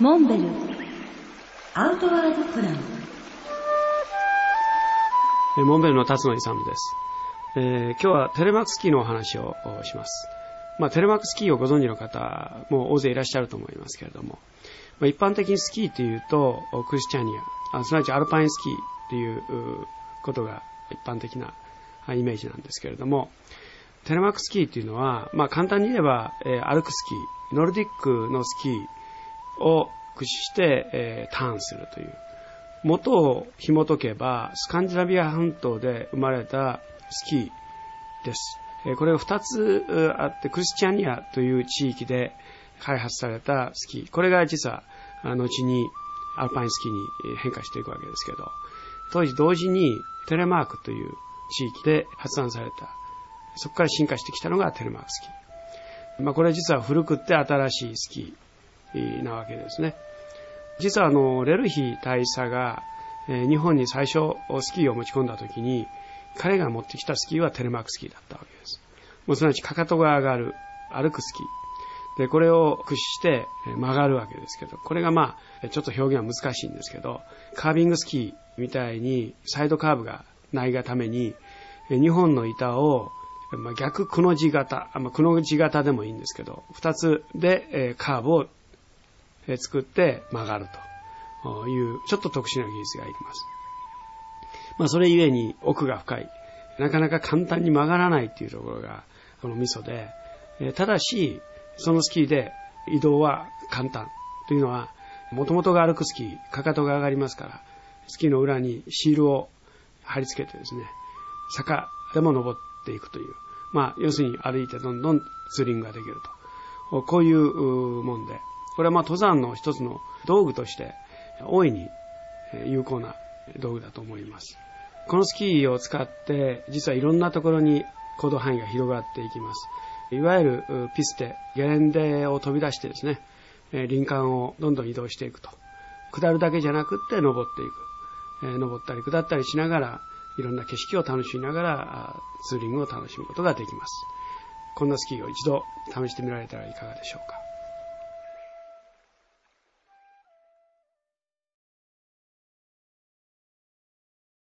モンベル。アウトワードプラン。モンベルの辰野勇です、えー今日はテレマックスキーのお話をします。まあ、テレマックスキーをご存知の方も大勢いらっしゃると思いますけれども、まあ、一般的にスキーというと、クリスチャニア、あすなわちアルパインスキーということが一般的なイメージなんですけれども、テレマックスキーというのは、まあ、簡単に言えば、えー歩くスキー、ノルディックのスキーを駆使して、えーターンするという、元を紐解けば、スカンジナビア半島で生まれたスキーです。えこれが2つあって、クリスチャニアという地域で開発されたスキー。これが実は、後にアルパインスキーに変化していくわけですけど、当時同時にテレマークという地域で発案された、そこから進化してきたのがテレマークスキー。まあ、これ実は古くって新しいスキーなわけですね。実はあの、レルヒ大佐が、え日本に最初スキーを持ち込んだ時に、彼が持ってきたスキーはテレマークスキーだったわけです。もうすなわちかかとが上がる、歩くスキー。で、これを駆使して曲がるわけですけど、これがまあ、ちょっと表現は難しいんですけど、カービングスキーみたいにサイドカーブがないがために、え2本の板を、逆くの字型、まあ、くの字型でもいいんですけど、2つで、カーブを作って曲がるという、ちょっと特殊な技術がいります。まあ、それゆえに奥が深い。なかなか簡単に曲がらないっていうところが、このミソで、ただし、そのスキーで移動は簡単というのは、もともとが歩くスキー、かかとが上がりますから、スキーの裏にシールを貼り付けてですね、坂でも登っていくという、まあ、要するに歩いてどんどんツーリングができると。こういうもんで、これはまあ登山の一つの道具として、大いに有効な道具だと思います。このスキーを使って、実はいろんなところに行動範囲が広がっていきます。いわゆるピステ、ゲレンデを飛び出してですね、え林間をどんどん移動していくと。下るだけじゃなくって登っていく。登ったり下ったりしながら、いろんな景色を楽しみながら、ツーリングを楽しむことができます。こんなスキーを一度試してみられたらいかがでしょうか。